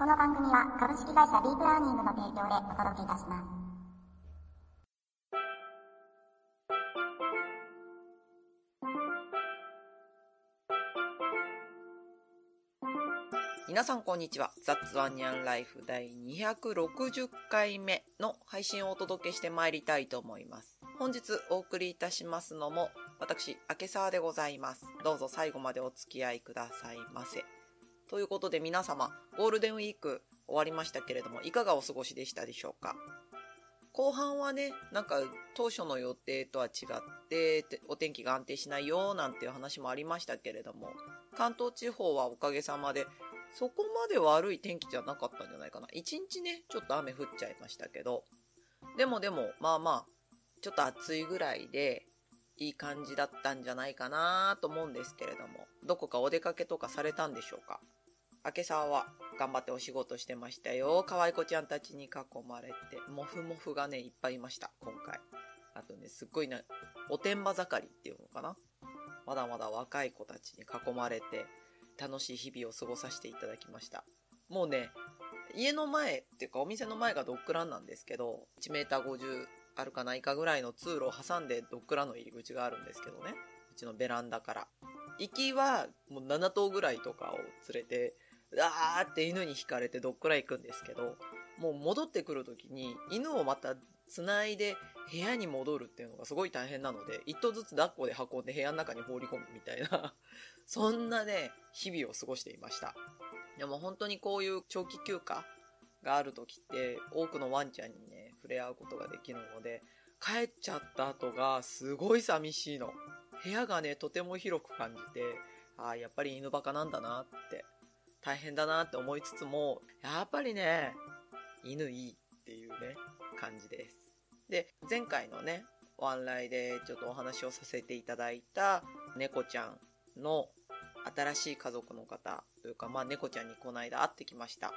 この番組は株式会社ディープラーニングの提供でお届けいたします。皆さんこんにちは。ザッツワンニャンライフ第260回目の配信をお届けしてまいりたいと思います。本日お送りいたしますのも、私、明沢でございます。どうぞ最後までお付き合いくださいませ。ということで皆様、ゴールデンウィーク終わりましたけれども、いかがお過ごしでしたでしょうか？後半はね、なんか当初の予定とは違って、お天気が安定しないよなんていう話もありましたけれども、関東地方はおかげさまでそこまで悪い天気じゃなかったんじゃないかな。一日ね、ちょっと雨降っちゃいましたけど。でもでも、まあまあ、ちょっと暑いぐらいで、いい感じだったんじゃないかなと思うんですけれども、どこかお出かけとかされたんでしょうか？明け沢は頑張ってお仕事してましたよ。可愛い子ちゃんたちに囲まれて、もふもふがね、いっぱいいました、今回。あとね、すっごいな、おてんば盛りっていうのかなまだまだ若い子たちに囲まれて、楽しい日々を過ごさせていただきました。もうね、家の前っていうかお店の前がドッグランなんですけど、1メーター50あるかないかぐらいの通路を挟んでドッグランの入り口があるんですけどね。うちのベランダから。行きはもう7頭ぐらいとかを連れて、わーって犬に引かれてドッグラン行くんですけど、もう戻ってくる時に犬をまた繋いで部屋に戻るっていうのがすごい大変なので、一頭ずつ抱っこで運んで部屋の中に放り込むみたいな、そんなね、日々を過ごしていました。でも本当にこういう長期休暇がある時って、多くのワンちゃんにね、触れ合うことができるので、帰っちゃった後がすごい寂しいの。部屋がね、とても広く感じて、ああ、やっぱり犬バカなんだなって、大変だなって思いつつも、やっぱりね、犬いいっていうね、感じです。で、前回のね、ワンライでちょっとお話をさせていただいた猫ちゃんの新しい家族の方というか、まあ猫ちゃんにこの間会ってきました。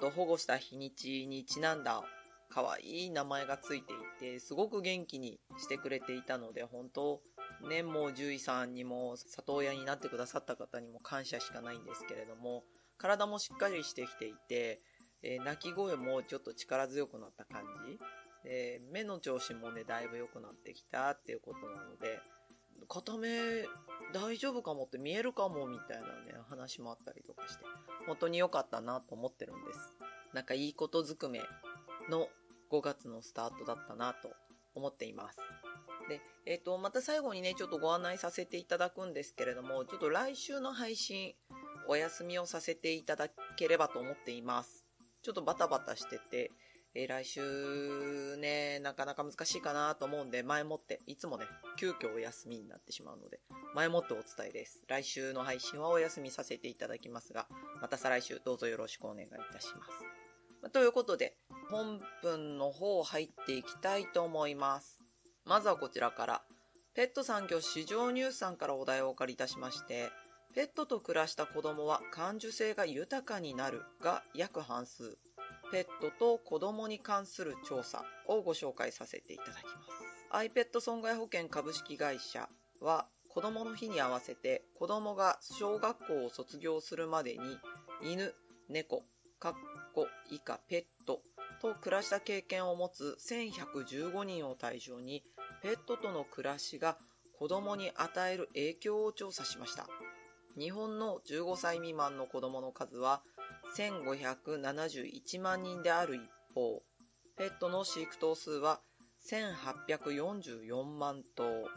と保護した日にちにちなんだ可愛い名前がついていて、すごく元気にしてくれていたので、本当ね、もう獣医さんにも里親になってくださった方にも感謝しかないんですけれども、体もしっかりしてきていて、えー鳴き声もちょっと力強くなった感じ。で目の調子もねだいぶ良くなってきたっていうことなので片目大丈夫かもって見えるかもみたいなね話もあったりとかして本当に良かったなと思ってるんです。なんかいいことずくめの5月のスタートだったなと思っています。で、えっ、と、また最後にね、ちょっとご案内させていただくんですけれども、ちょっと来週の配信、お休みをさせていただければと思っています。ちょっとバタバタしてて、えー来週ね、なかなか難しいかなと思うんで、前もって、いつもね、急遽お休みになってしまうので、前もってお伝えです。来週の配信はお休みさせていただきますが、また再来週どうぞよろしくお願いいたします。ということで、本文の方入っていきたいと思います。まずはこちらから、ペット産業市場ニュースさんからお題をお借りいたしまして、ペットと暮らした子供は感受性が豊かになるが約半数。ペットと子供に関する調査をご紹介させていただきます。iPet 損害保険株式会社は子供の日に合わせて子供が小学校を卒業するまでに犬、猫、かっこ以下ペットと暮らした経験を持つ1115人を対象にペットとの暮らしが子供に与える影響を調査しました。日本の15歳未満の子供の数は1571万人である一方、ペットの飼育頭数は1844万頭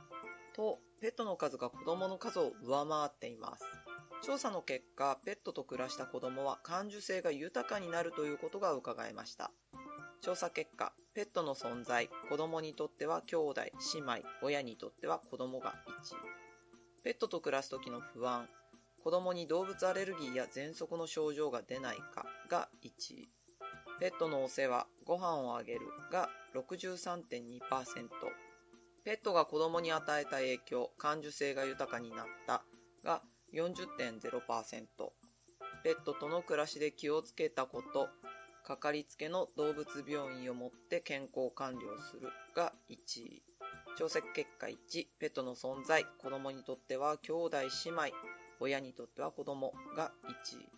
と、ペットの数が子供の数を上回っています。調査の結果、ペットと暮らした子供は感受性が豊かになるということが伺えました。調査結果、ペットの存在、子供にとっては兄弟、姉妹、親にとっては子供が1。ペットと暮らす時の不安、子供に動物アレルギーや喘息の症状が出ないかが1。ペットのお世話、ご飯をあげるが63.2%。ペットが子供に与えた影響、感受性が豊かになったが40.0%。ペットとの暮らしで気をつけたこと、かかりつけの動物病院をもって健康管理をするが1位。調査結果1、ペットの存在、子供にとっては兄弟姉妹、親にとっては子供が1位。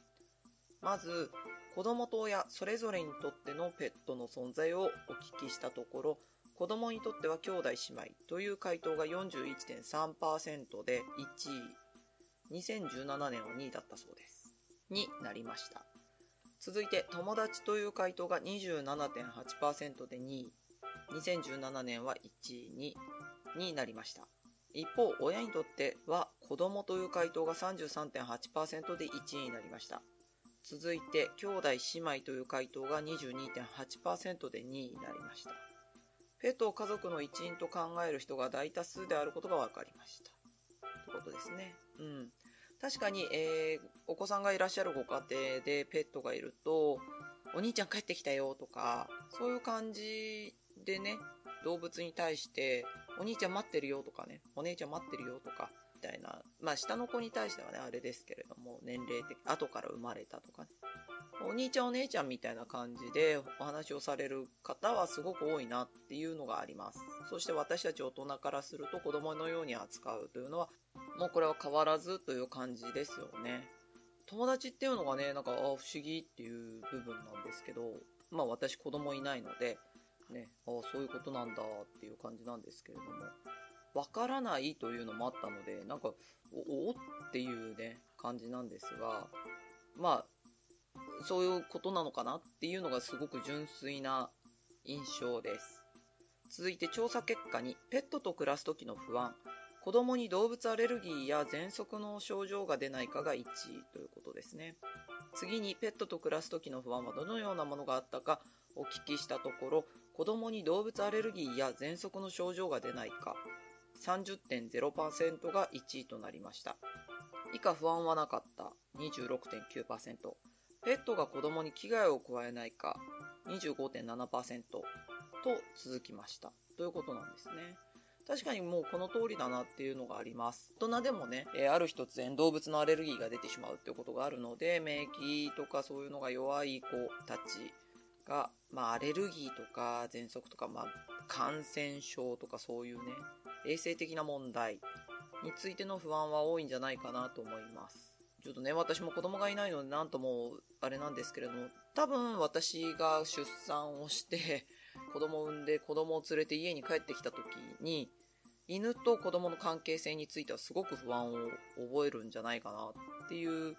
まず、子供と親それぞれにとってのペットの存在をお聞きしたところ、子供にとっては兄弟姉妹という回答が41.3%で1位、2017年は2位だったそうです。になりました。続いて、友達という回答が27.8%で2位、2017年は1位にになりました。一方、親にとっては子供という回答が33.8%で1位になりました。続いて、兄弟姉妹という回答が22.8%で2位になりました。ペットを家族の一員と考える人が大多数であることが分かりました。ということですね。うん。確かに、えー、お子さんがいらっしゃるご家庭でペットがいると、お兄ちゃん帰ってきたよとか、そういう感じでね、動物に対して、お兄ちゃん待ってるよとかね、お姉ちゃん待ってるよとか、みたいな、まあ下の子に対してはね、あれですけれども、年齢的、後から生まれたとかね、お兄ちゃんお姉ちゃんみたいな感じでお話をされる方はすごく多いなっていうのがあります。そして私たち大人からすると子供のように扱うというのは、もうこれは変わらずという感じですよね。友達っていうのがね、なんか、あ不思議っていう部分なんですけど、まあ私子供いないので、ね、あそういうことなんだっていう感じなんですけれども、わからないというのもあったので、なんか、お、おっていうね、感じなんですが、まあ、そういうことなのかなっていうのがすごく純粋な印象です。続いて調査結果に、ペットと暮らす時の不安、子供に動物アレルギーや喘息の症状が出ないかが1位ということですね。次に、ペットと暮らす時の不安はどのようなものがあったかお聞きしたところ、子供に動物アレルギーや喘息の症状が出ないか、30.0%が1位となりました。以下不安はなかった、26.9%。ペットが子供に危害を加えないか、25.7%と続きました。ということなんですね。確かにもうこの通りだなっていうのがあります。大人でもね、えーある日突然動物のアレルギーが出てしまうっていうことがあるので、免疫とかそういうのが弱い子たちが、まあアレルギーとか喘息とか、まあ感染症とかそういうね、衛生的な問題についての不安は多いんじゃないかなと思います。ちょっとね、私も子供がいないのでなんともあれなんですけれども、多分私が出産をして、子供を産んで子供を連れて家に帰ってきた時に、犬と子供の関係性についてはすごく不安を覚えるんじゃないかなっていう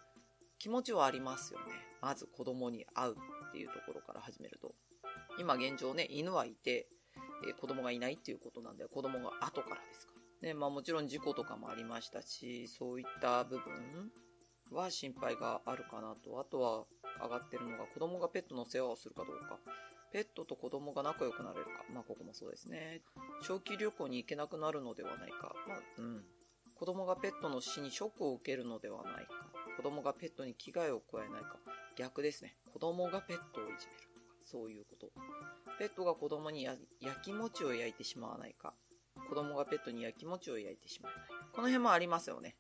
気持ちはありますよね。まず子供に会うっていうところから始めると。今現状ね、犬はいて、えー子供がいないっていうことなんで、子供が後からですか。ね、まあもちろん事故とかもありましたし、そういった部分は心配があるかなと。あとは上がってるのが子供がペットの世話をするかどうか。ペットと子供が仲良くなれるか。まあここもそうですね。長期旅行に行けなくなるのではないか。まあ、うん。子供がペットの死にショックを受けるのではないか。子供がペットに危害を加えないか。逆ですね。子供がペットをいじめるとか。そういうこと。ペットが子供に焼き餅を焼いてしまわないか。子供がペットに焼き餅を焼いてしまわないか。この辺もありますよね。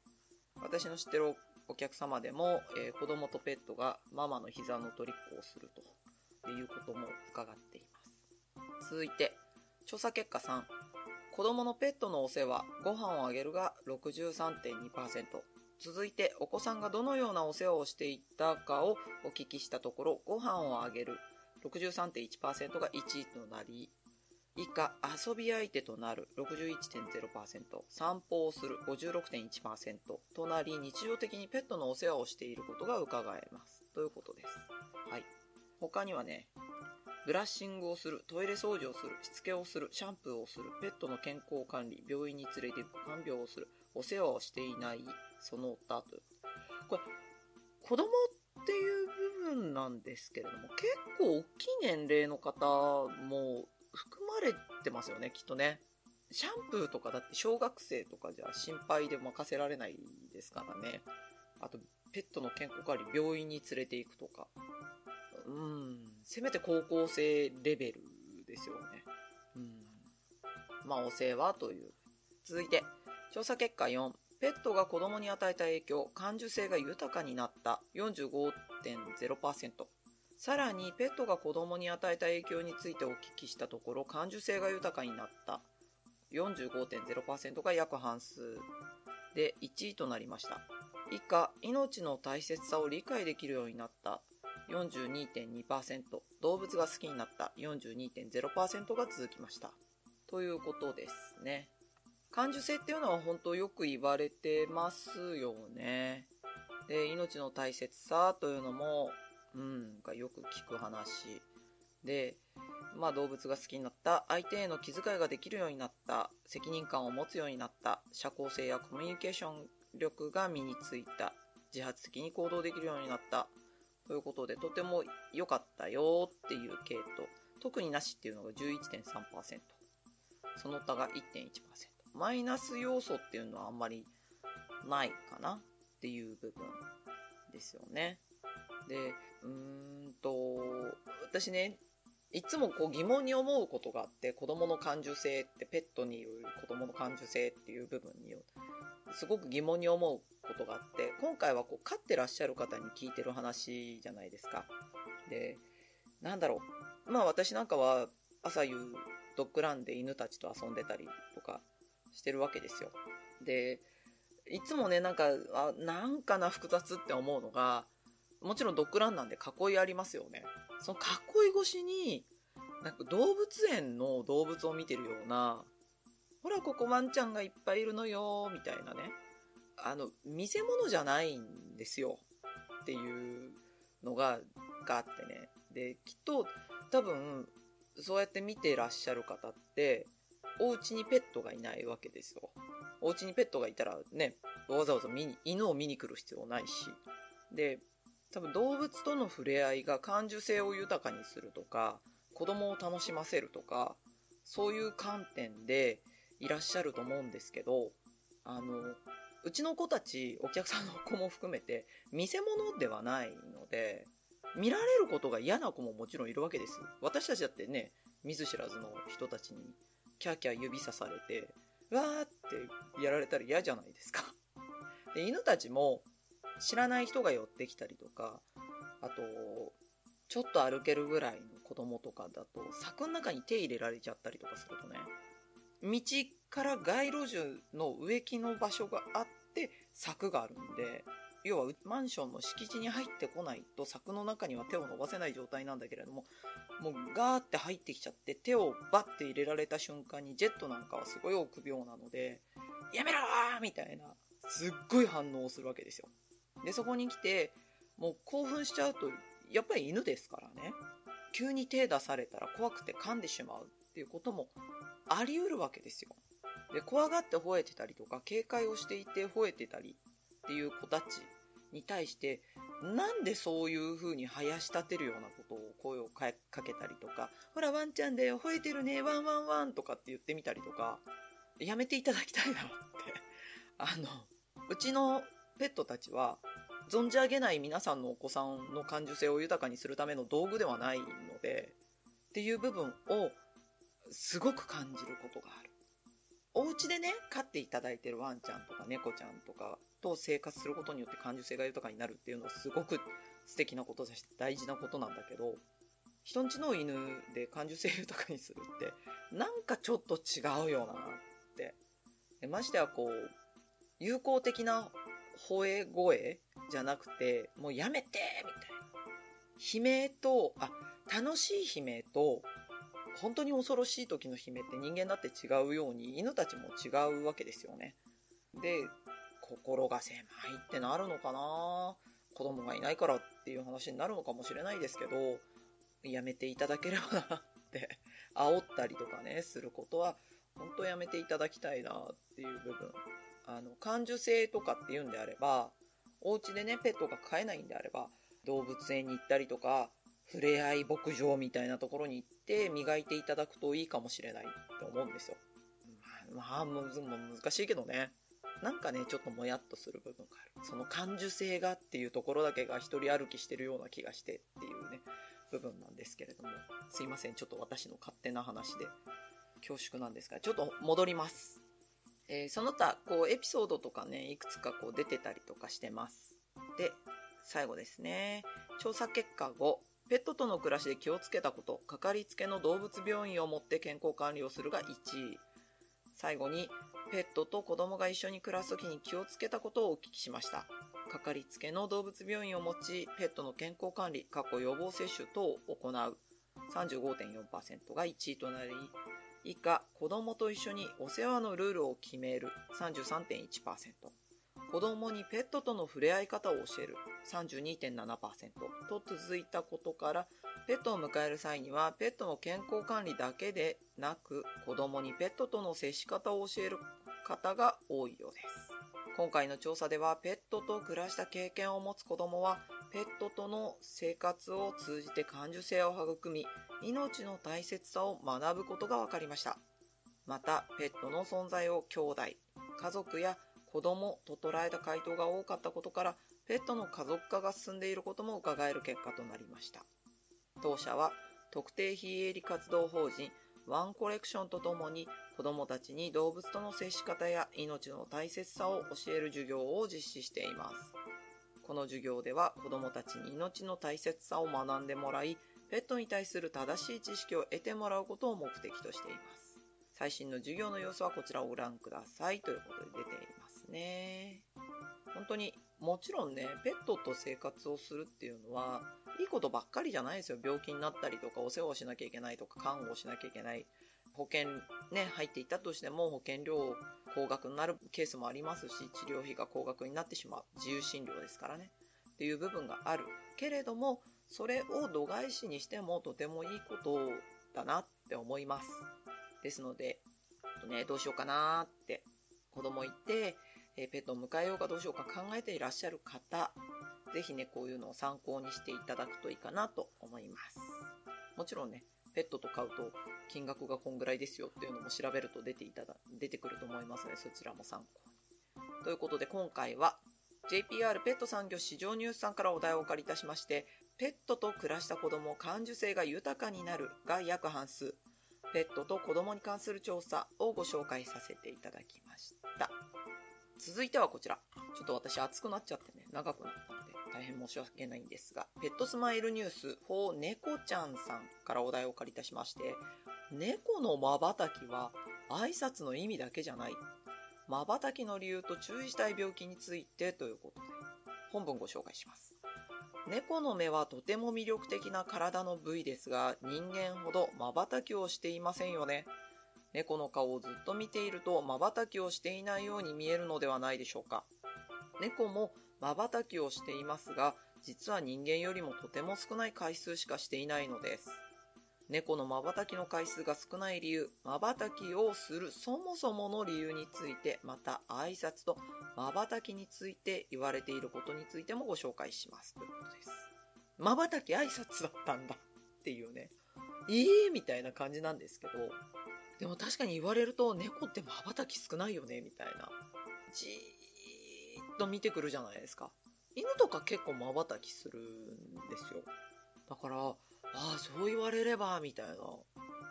私の知ってるお客様でも、えー子供とペットがママの膝のトリックをすると。っていうことも伺っています。続いて、調査結果3。子供のペットのお世話、ご飯をあげるが63.2%。続いて、お子さんがどのようなお世話をしていたかをお聞きしたところ、ご飯をあげる63.1%が1位となり、以下、遊び相手となる61.0%、散歩をする56.1%となり、日常的にペットのお世話をしていることが伺えます。ということです。はい。他にはね、ブラッシングをする、トイレ掃除をする、しつけをする、シャンプーをする、ペットの健康管理、病院に連れて行く、看病をする、お世話をしていない、その他と。これ、子供っていう部分なんですけれども、結構大きい年齢の方も含まれてますよね、きっとね。シャンプーとかだって小学生とかじゃ心配で任せられないですからね。あと、ペットの健康管理、病院に連れて行くとか。うん、せめて高校生レベルですよね。うん。まあ、お世話という。続いて、調査結果4。ペットが子供に与えた影響、感受性が豊かになった45.0%。さらに、ペットが子供に与えた影響についてお聞きしたところ、感受性が豊かになった45.0%が約半数で1位となりました。以下、命の大切さを理解できるようになった42.2%、動物が好きになった42.0%が続きました。ということですね。感受性っていうのは本当よく言われてますよね。で、命の大切さというのも、うん、がよく聞く話。で、まあ動物が好きになった、相手への気遣いができるようになった、責任感を持つようになった、社交性やコミュニケーション力が身についた、自発的に行動できるようになった、ということで、とても良かったよっていう系統。特になしっていうのが11.3%。その他が1.1%。マイナス要素っていうのはあんまりないかなっていう部分ですよね。で、うーんと、私ね、いつもこう疑問に思うことがあって、子供の感受性って、ペットによる子供の感受性っていう部分によすごく疑問に思うことがあって、今回はこう飼ってらっしゃる方に聞いてる話じゃないですか。で、なんだろう。まあ私なんかは朝夕ドッグランで犬たちと遊んでたりとかしてるわけですよ。で、いつもね、なんか、あ、なんかな複雑って思うのが、もちろんドッグランなんで囲いありますよね。その囲い越しに、なんか動物園の動物を見てるような、ほら、ここワンちゃんがいっぱいいるのよ、みたいなね。あの、見せ物じゃないんですよ。っていうのが、があってね。で、きっと、多分、そうやって見てらっしゃる方って、お家にペットがいないわけですよ。お家にペットがいたらね、わざわざ見に、犬を見に来る必要ないし。で、多分動物との触れ合いが感受性を豊かにするとか、子供を楽しませるとか、そういう観点でいらっしゃると思うんですけど、あの、うちの子たち、お客さんの子も含めて、見せ物ではないので、見られることが嫌な子ももちろんいるわけです。私たちだってね、見ず知らずの人たちに、キャーキャー指さされて、わーってやられたら嫌じゃないですか。で、犬たちも、知らない人が寄ってきたりとか、あと、ちょっと歩けるぐらいの子供とかだと、柵の中に手入れられちゃったりとかするとね、道から街路樹の植木の場所があって柵があるんで、要はマンションの敷地に入ってこないと柵の中には手を伸ばせない状態なんだけれども、もうガーって入ってきちゃって手をバッて入れられた瞬間にジェットなんかはすごい臆病なので、やめろーみたいな、すっごい反応をするわけですよ。で、そこに来て、もう興奮しちゃうと、やっぱり犬ですからね。急に手出されたら怖くて噛んでしまうっていうこともあり得るわけですよ。で、怖がって吠えてたりとか、警戒をしていて吠えてたりっていう子たちに対して、なんでそういう風に囃し立てるようなことを声をかけたりとか、ほらワンちゃんだよ、吠えてるね、ワンワンワンとかって言ってみたりとか、やめていただきたいなって。あの、うちのペットたちは、存じ上げない皆さんのお子さんの感受性を豊かにするための道具ではないので、っていう部分をすごく感じることがある。お家でね、飼っていただいてるワンちゃんとか猫ちゃんとかと生活することによって感受性が豊かになるっていうのはすごく素敵なことだし大事なことなんだけど、人んちの犬で感受性豊かにするって、なんかちょっと違うよなって。でましてやこう、友好的な吠え声じゃなくて、もうやめてみたいな。悲鳴と、あ、楽しい悲鳴と、本当に恐ろしい時の悲鳴って人間だって違うように、犬たちも違うわけですよね。で、心が狭いってなるのかな子供がいないからっていう話になるのかもしれないですけど、やめていただければなって、煽ったりとかね、することは、本当やめていただきたいなっていう部分。あの、感受性とかっていうんであれば、お家でね、ペットが飼えないんであれば、動物園に行ったりとか、触れ合い牧場みたいなところに行って磨いていただくといいかもしれないって思うんですよ。まあ、むず難しいけどね。なんかね、ちょっともやっとする部分がある。その感受性がっていうところだけが一人歩きしてるような気がしてっていうね、部分なんですけれども。すいません、ちょっと私の勝手な話で恐縮なんですが、ちょっと戻ります。えー、その他、こう、エピソードとかね、いくつかこう出てたりとかしてます。で、最後ですね。調査結果5。ペットとの暮らしで気をつけたこと。かかりつけの動物病院を持って健康管理をするが1位。最後に、ペットと子供が一緒に暮らすときに気をつけたことをお聞きしました。かかりつけの動物病院を持ち、ペットの健康管理、過去予防接種等を行う35.4%が1位となり、以下、子供と一緒にお世話のルールを決める33.1%、子供にペットとの触れ合い方を教える32.7%と続いたことから、ペットを迎える際には、ペットの健康管理だけでなく、子供にペットとの接し方を教える方が多いようです。今回の調査では、ペットと暮らした経験を持つ子供は、ペットとの生活を通じて感受性を育み、命の大切さを学ぶことが分かりました。また、ペットの存在を兄弟、家族や子供と捉えた回答が多かったことから、ペットの家族化が進んでいることも伺える結果となりました。当社は、特定非営利活動法人ワンコレクションとともに子供たちに動物との接し方や命の大切さを教える授業を実施しています。この授業では子供たちに命の大切さを学んでもらい、ペットに対する正しい知識を得てもらうことを目的としています。最新の授業の様子はこちらをご覧くださいということで出ていますね。本当にもちろんね、ペットと生活をするっていうのは、いいことばっかりじゃないですよ。病気になったりとか、お世話をしなきゃいけないとか、看護をしなきゃいけない。保険ね、入っていたとしても保険料高額になるケースもありますし、治療費が高額になってしまう。自由診療ですからね。っていう部分がある。けれども、それを度外視にしてもとてもいいことだなって思います。ですので、とね、どうしようかなって子供いて、えペットを迎えようかどうしようか考えていらっしゃる方、ぜひね、こういうのを参考にしていただくといいかなと思います。もちろんね、ペットと買うと金額がこんぐらいですよっていうのも調べると出ていただ、出てくると思いますので、そちらも参考に。ということで今回は JPR ペット産業市場ニュースさんからお題をお借りいたしまして、ペットと暮らした子供感受性が豊かになるが約半数、ペットと子供に関する調査をご紹介させていただきました。続いてはこちら。ちょっと私熱くなっちゃってね、長くなったので大変申し訳ないんですが、ペットスマイルニュース4猫ちゃんさんからお題をお借りいたしまして、猫の瞬きは挨拶の意味だけじゃない。瞬きの理由と注意したい病気についてということで、本文ご紹介します。猫の目はとても魅力的な体の部位ですが、人間ほど瞬きをしていませんよね。猫の顔をずっと見ていると瞬きをしていないように見えるのではないでしょうか。猫も瞬きをしていますが、実は人間よりもとても少ない回数しかしていないのです。猫の瞬きの回数が少ない理由、瞬きをするそもそもの理由について、また挨拶と瞬きについて言われていることについてもご紹介します。ということです。瞬き挨拶だったんだっていうね、ええー、みたいな感じなんですけど、でも確かに言われると猫って瞬き少ないよねみたいな。じーっと見てくるじゃないですか。犬とか結構瞬きするんですよ。だから、ああ、そう言われれば、みたいな。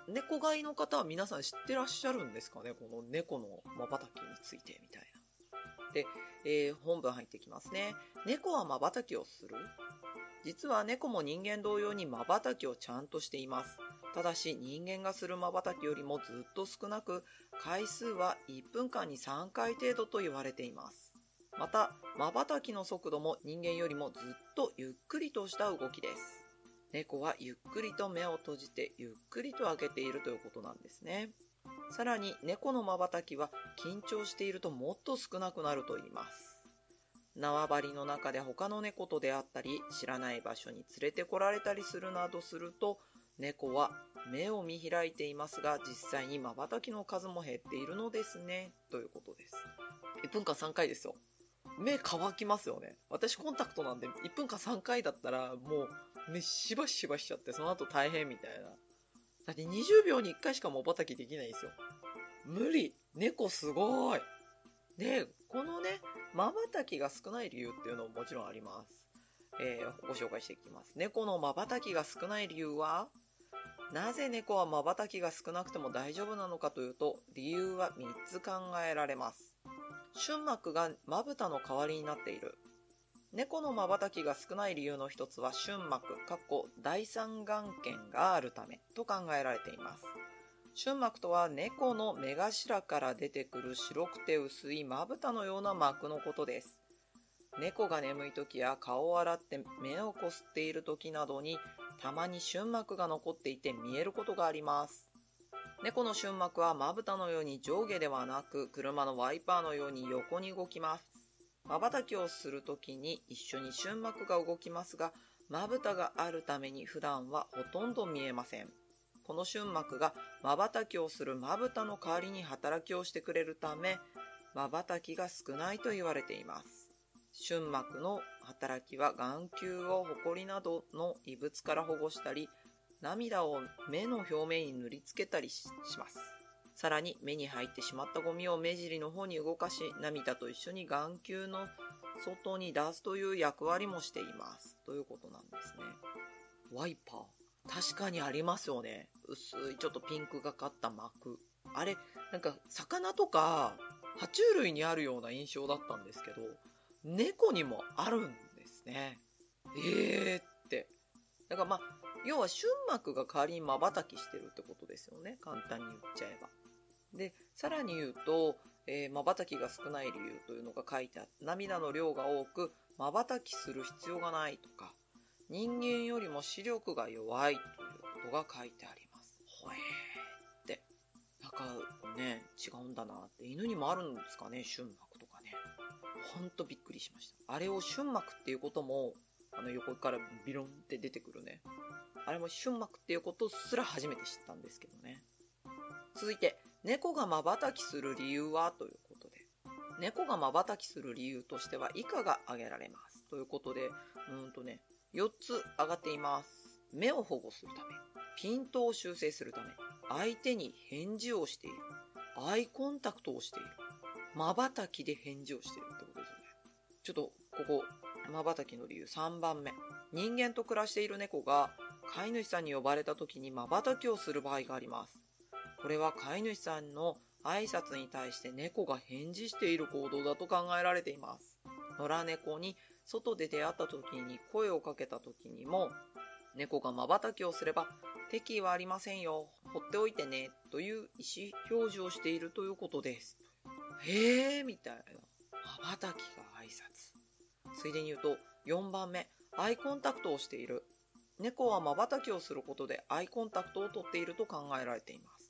猫飼いの方は皆さん知ってらっしゃるんですかね？この猫の瞬きについて、みたいな。で、えー、本文入ってきますね。猫は瞬きをする？実は猫も人間同様に瞬きをちゃんとしています。ただし人間がする瞬きよりもずっと少なく、回数は1分間に3回程度と言われています。また、瞬きの速度も人間よりもずっとゆっくりとした動きです。猫はゆっくりと目を閉じてゆっくりと開けているということなんですね。さらに猫の瞬きは緊張しているともっと少なくなると言います。縄張りの中で他の猫と出会ったり、知らない場所に連れてこられたりするなどすると、猫は目を見開いていますが、実際に瞬きの数も減っているのですね。ということです。1分間3回ですよ。目乾きますよね。私コンタクトなんで1分間3回だったらもう目しばしばしちゃってその後大変みたいな。だって20秒に1回しか瞬きできないんですよ。無理猫すごいで、このね、瞬きが少ない理由っていうのももちろんあります。えー、ご紹介していきます。猫の瞬きが少ない理由はなぜ猫は瞬きが少なくても大丈夫なのかというと、理由は3つ考えられます。瞬膜がまぶたの代わりになっている。猫の瞬きが少ない理由の一つは瞬膜、かっこ第三眼圏があるためと考えられています。瞬膜とは猫の目頭から出てくる白くて薄いまぶたのような膜のことです。猫が眠い時や顔を洗って目をこすっている時などにたまに瞬膜が残っていて見えることがあります。猫の瞬膜はまぶたのように上下ではなく車のワイパーのように横に動きます。瞬きをするときに一緒に瞬膜が動きますが、まぶたがあるために普段はほとんど見えません。この瞬膜が瞬きをするまぶたの代わりに働きをしてくれるため、瞬きが少ないと言われています。瞬膜の働きは眼球をホコリなどの異物から保護したり、涙を目の表面に塗りつけたりします。さらに目に入ってしまったゴミを目尻の方に動かし、涙と一緒に眼球の外に出すという役割もしています。ということなんですね。ワイパー。確かにありますよね。薄いちょっとピンクがかった膜。あれ、なんか魚とか爬虫類にあるような印象だったんですけど、猫にもあるんですね。えーって。だからまあ、要は瞬膜が代わりに瞬きしてるってことですよね。簡単に言っちゃえば。で、さらに言うと、えー、瞬きが少ない理由というのが書いてあって、涙の量が多く、瞬きする必要がないとか、人間よりも視力が弱いということが書いてあります。ほえーって。なんかね、違うんだなって。犬にもあるんですかね、瞬膜とかね。ほんとびっくりしました。あれを瞬膜っていうことも、あの横からビロンって出てくるね。あれも瞬膜っていうことすら初めて知ったんですけどね。続いて、猫が瞬きする理由は？ということで。猫が瞬きする理由としては以下が挙げられます？ということで、うんとね、4つ挙がっています。目を保護するため、ピントを修正するため、相手に返事をしている、アイコンタクトをしている、瞬きで返事をしているってことですよね。ちょっと、ここ、瞬きの理由3番目。人間と暮らしている猫が飼い主さんに呼ばれた時に瞬きをする場合があります。これは飼い主さんの挨拶に対して猫が返事している行動だと考えられています。野良猫に外で出会った時に声をかけた時にも猫が瞬きをすれば敵意はありませんよ、放っておいてね、という意思表示をしているということです。へーみたいな。瞬きが挨拶。ついでに言うと4番目、アイコンタクトをしている。猫は瞬きをすることでアイコンタクトをとっていると考えられています。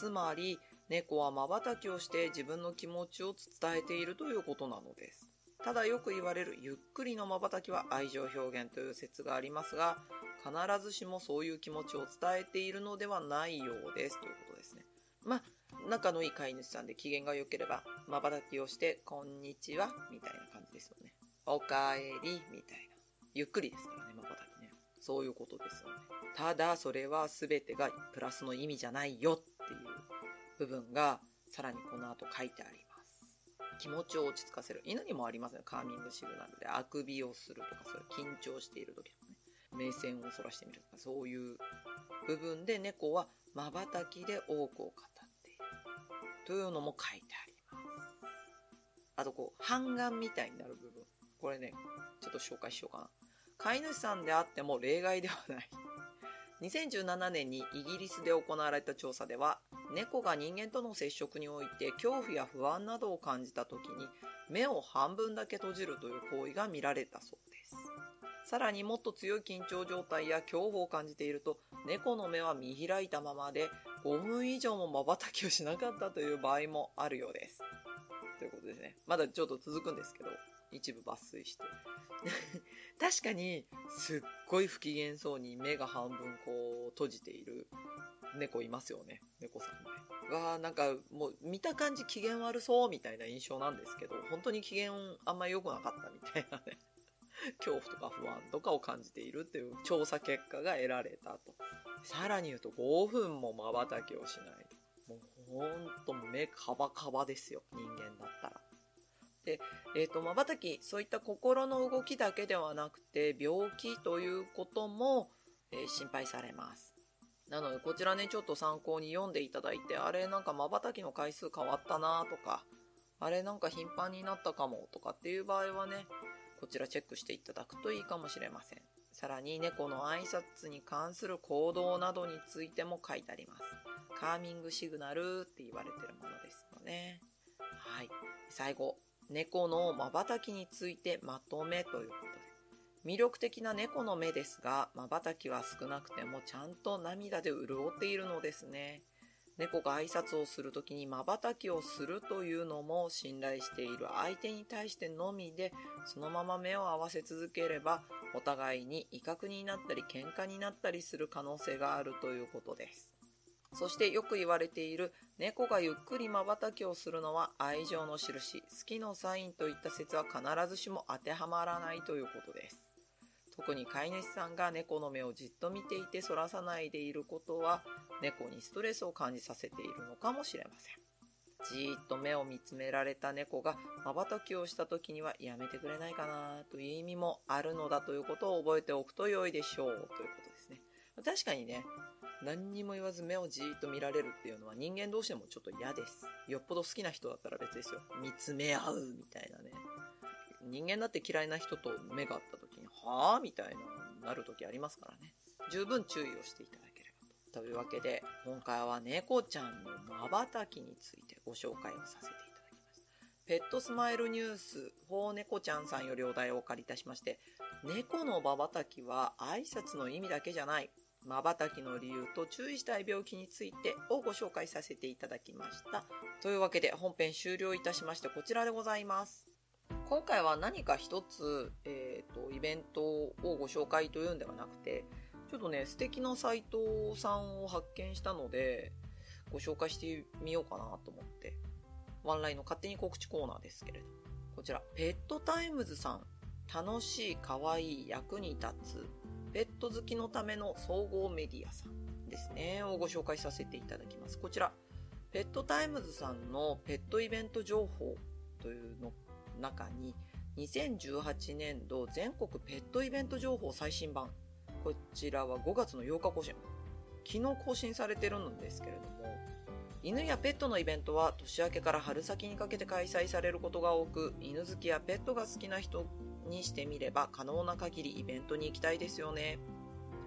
つまり、猫は瞬きをして自分の気持ちを伝えているということなのです。ただよく言われるゆっくりの瞬きは愛情表現という説がありますが、必ずしもそういう気持ちを伝えているのではないようですということですね。まあ、仲のいい飼い主さんで機嫌が良ければ、瞬きをして、こんにちは、みたいな感じですよね。おかえり、みたいな。ゆっくりですからね、瞬きね。そういうことですよね。ただ、それは全てがプラスの意味じゃないよっていう部分が、さらにこの後書いてあります。気持ちを落ち着かせる。犬にもありますね。カーミングシグナルで。あくびをするとか、そういう緊張している時とかね。目線をそらしてみるとか、そういう部分で猫は瞬きで多くを語っている。というのも書いてあります。あと、こう、半眼みたいになる部分。これね、ちょっと紹介しようかな。飼い主さんであっても例外ではない。2017年にイギリスで行われた調査では、猫が人間との接触において恐怖や不安などを感じた時に目を半分だけ閉じるという行為が見られたそうです。さらにもっと強い緊張状態や恐怖を感じていると猫の目は見開いたままで5分以上も瞬きをしなかったという場合もあるようです。ということですね。まだちょっと続くんですけど、一部抜粋して。確かに、すっごい不機嫌そうに目が半分こう閉じている猫いますよね。猫さんね。わなんかもう見た感じ機嫌悪そうみたいな印象なんですけど、本当に機嫌あんまり良くなかったみたいなね。恐怖とか不安とかを感じているっていう調査結果が得られたと。さらに言うと5分も瞬きをしない。もうほんと目カバカバですよ。人間だったら。で、えっ、と、瞬き、そういった心の動きだけではなくて、病気ということも、えー心配されます。なので、こちらね、ちょっと参考に読んでいただいて、あれなんか瞬きの回数変わったなとか、あれなんか頻繁になったかもとかっていう場合はね、こちらチェックしていただくといいかもしれません。さらに猫の挨拶に関する行動などについても書いてあります。カーミングシグナルって言われてるものですよね。はい。最後、猫の瞬きについてまとめということで。魅力的な猫の目ですが、瞬きは少なくてもちゃんと涙で潤っているのですね。猫が挨拶をするときに瞬きをするというのも信頼している相手に対してのみで、そのまま目を合わせ続ければ、お互いに威嚇になったり喧嘩になったりする可能性があるということです。そしてよく言われている猫がゆっくり瞬きをするのは愛情の印、好きのサインといった説は必ずしも当てはまらないということです。特に飼い主さんが猫の目をじっと見ていてそらさないでいることは猫にストレスを感じさせているのかもしれません。じーっと目を見つめられた猫が瞬きをした時にはやめてくれないかなという意味もあるのだということを覚えておくと良いでしょうということですね。確かにね、何にも言わず目をじーっと見られるっていうのは人間同士でもちょっと嫌です。よっぽど好きな人だったら別ですよ。見つめ合うみたいなね。人間だって嫌いな人と目が合った時に、はぁみたいな、なる時ありますからね。十分注意をしていただければと。というわけで、今回は猫ちゃんの瞬きについてご紹介をさせていただきます。ペットスマイルニュース、ほう猫ちゃんさんよりお題をお借りいたしまして、猫の瞬きは挨拶の意味だけじゃない。瞬きの理由と注意したい病気についてをご紹介させていただきました。というわけで本編終了いたしましてこちらでございます。今回は何か一つ、えっ、ー、と、イベントをご紹介というんではなくて、ちょっとね、素敵なサイトさんを発見したので、ご紹介してみようかなと思って、ワンラインの勝手に告知コーナーですけれど、こちら、ペットタイムズさん、楽しい、かわいい、役に立つ、ペット好きのための総合メディアさんですね、をご紹介させていただきます。こちら、ペットタイムズさんのペットイベント情報というの中に、2018年度全国ペットイベント情報最新版。こちらは5月の8日更新。昨日更新されてるんですけれども、犬やペットのイベントは年明けから春先にかけて開催されることが多く、犬好きやペットが好きな人にしてみれば可能な限りイベントに行きたいですよね。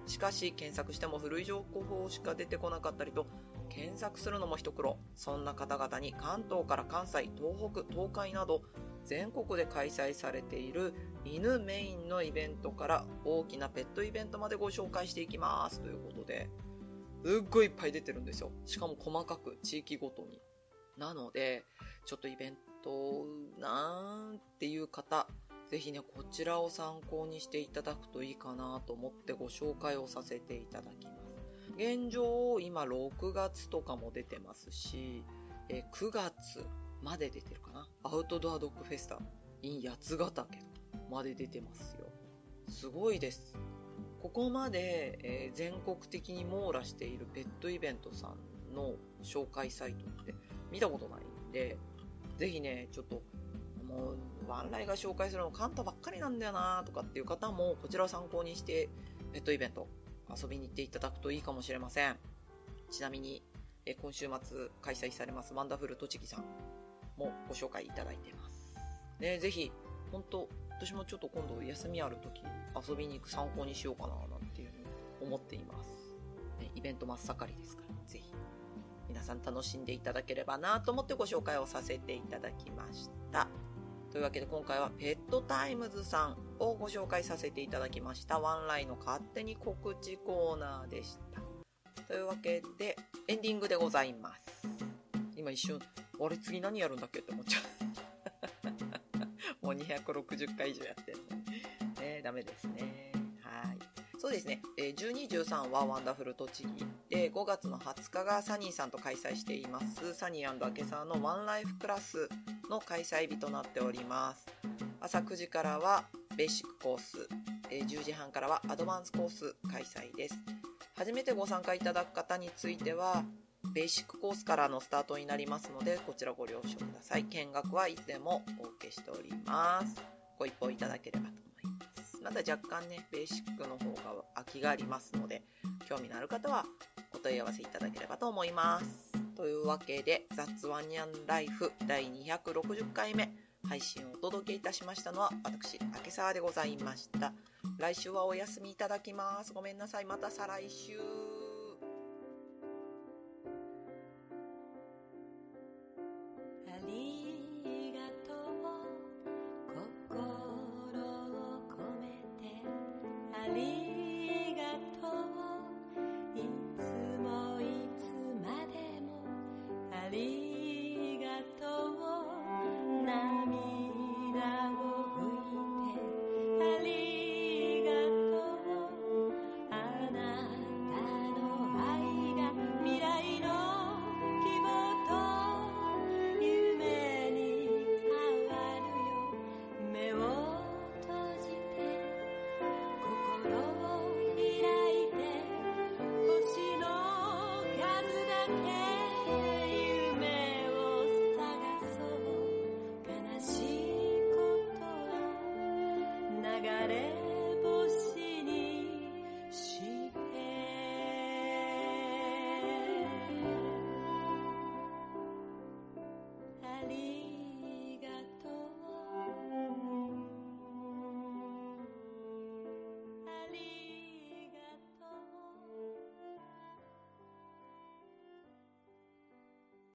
しかし検索しても古い情報しか出てこなかったりと検索するのも一苦労。そんな方々に関東から関西、東北、東海など全国で開催されている犬メインのイベントから大きなペットイベントまでご紹介していきますということで、すっごいいっぱい出てるんですよ。しかも細かく地域ごとに。なので、ちょっとイベントなーっていう方、ぜひね、こちらを参考にしていただくといいかなと思ってご紹介をさせていただきます。現状、今6月とかも出てますし、え9月まで出てるかな？アウトドアドッグフェスタ in 八ヶ岳まで出てますよ。すごいです。ここまで、えー、全国的に網羅しているペットイベントさんの紹介サイトって見たことないんで、ぜひね、ちょっともう、ワンライが紹介するのカンタばっかりなんだよなとかっていう方も、こちらを参考にして、ペットイベント、遊びに行っていただくといいかもしれません。ちなみに、え今週末開催されますワンダフル栃木さんもご紹介いただいてます。ね、ぜひ、本当私もちょっと今度休みある時遊びに行く参考にしようかななんていうふうに思っています。イベント真っ盛りですから、ぜひ皆さん楽しんでいただければなと思ってご紹介をさせていただきました。というわけで今回はペットタイムズさんをご紹介させていただきましたわんにゃんLIFEの勝手に告知コーナーでした。というわけでエンディングでございます。今一瞬、あれ次何やるんだっけって思っちゃう。もう260回以上やってるのね。ダメですね。はい。そうですねえ。12、13はワンダフル栃木で、5月の20日がサニーさんと開催しています、サニーアケサーのワンライフクラスの開催日となっております。朝9時からはベーシックコースえ、10時半からはアドバンスコース開催です。初めてご参加いただく方については、ベーシックコースからのスタートになりますので、こちらご了承ください。見学はいつでもお受けしております。ご一報いただければとまだ若干ね、ベーシックの方が空きがありますので、興味のある方はお問い合わせいただければと思います。というわけで、雑ワニャンライフ第260回目、配信をお届けいたしましたのは、私、明沢でございました。来週はお休みいただきます。ごめんなさい。また再来週。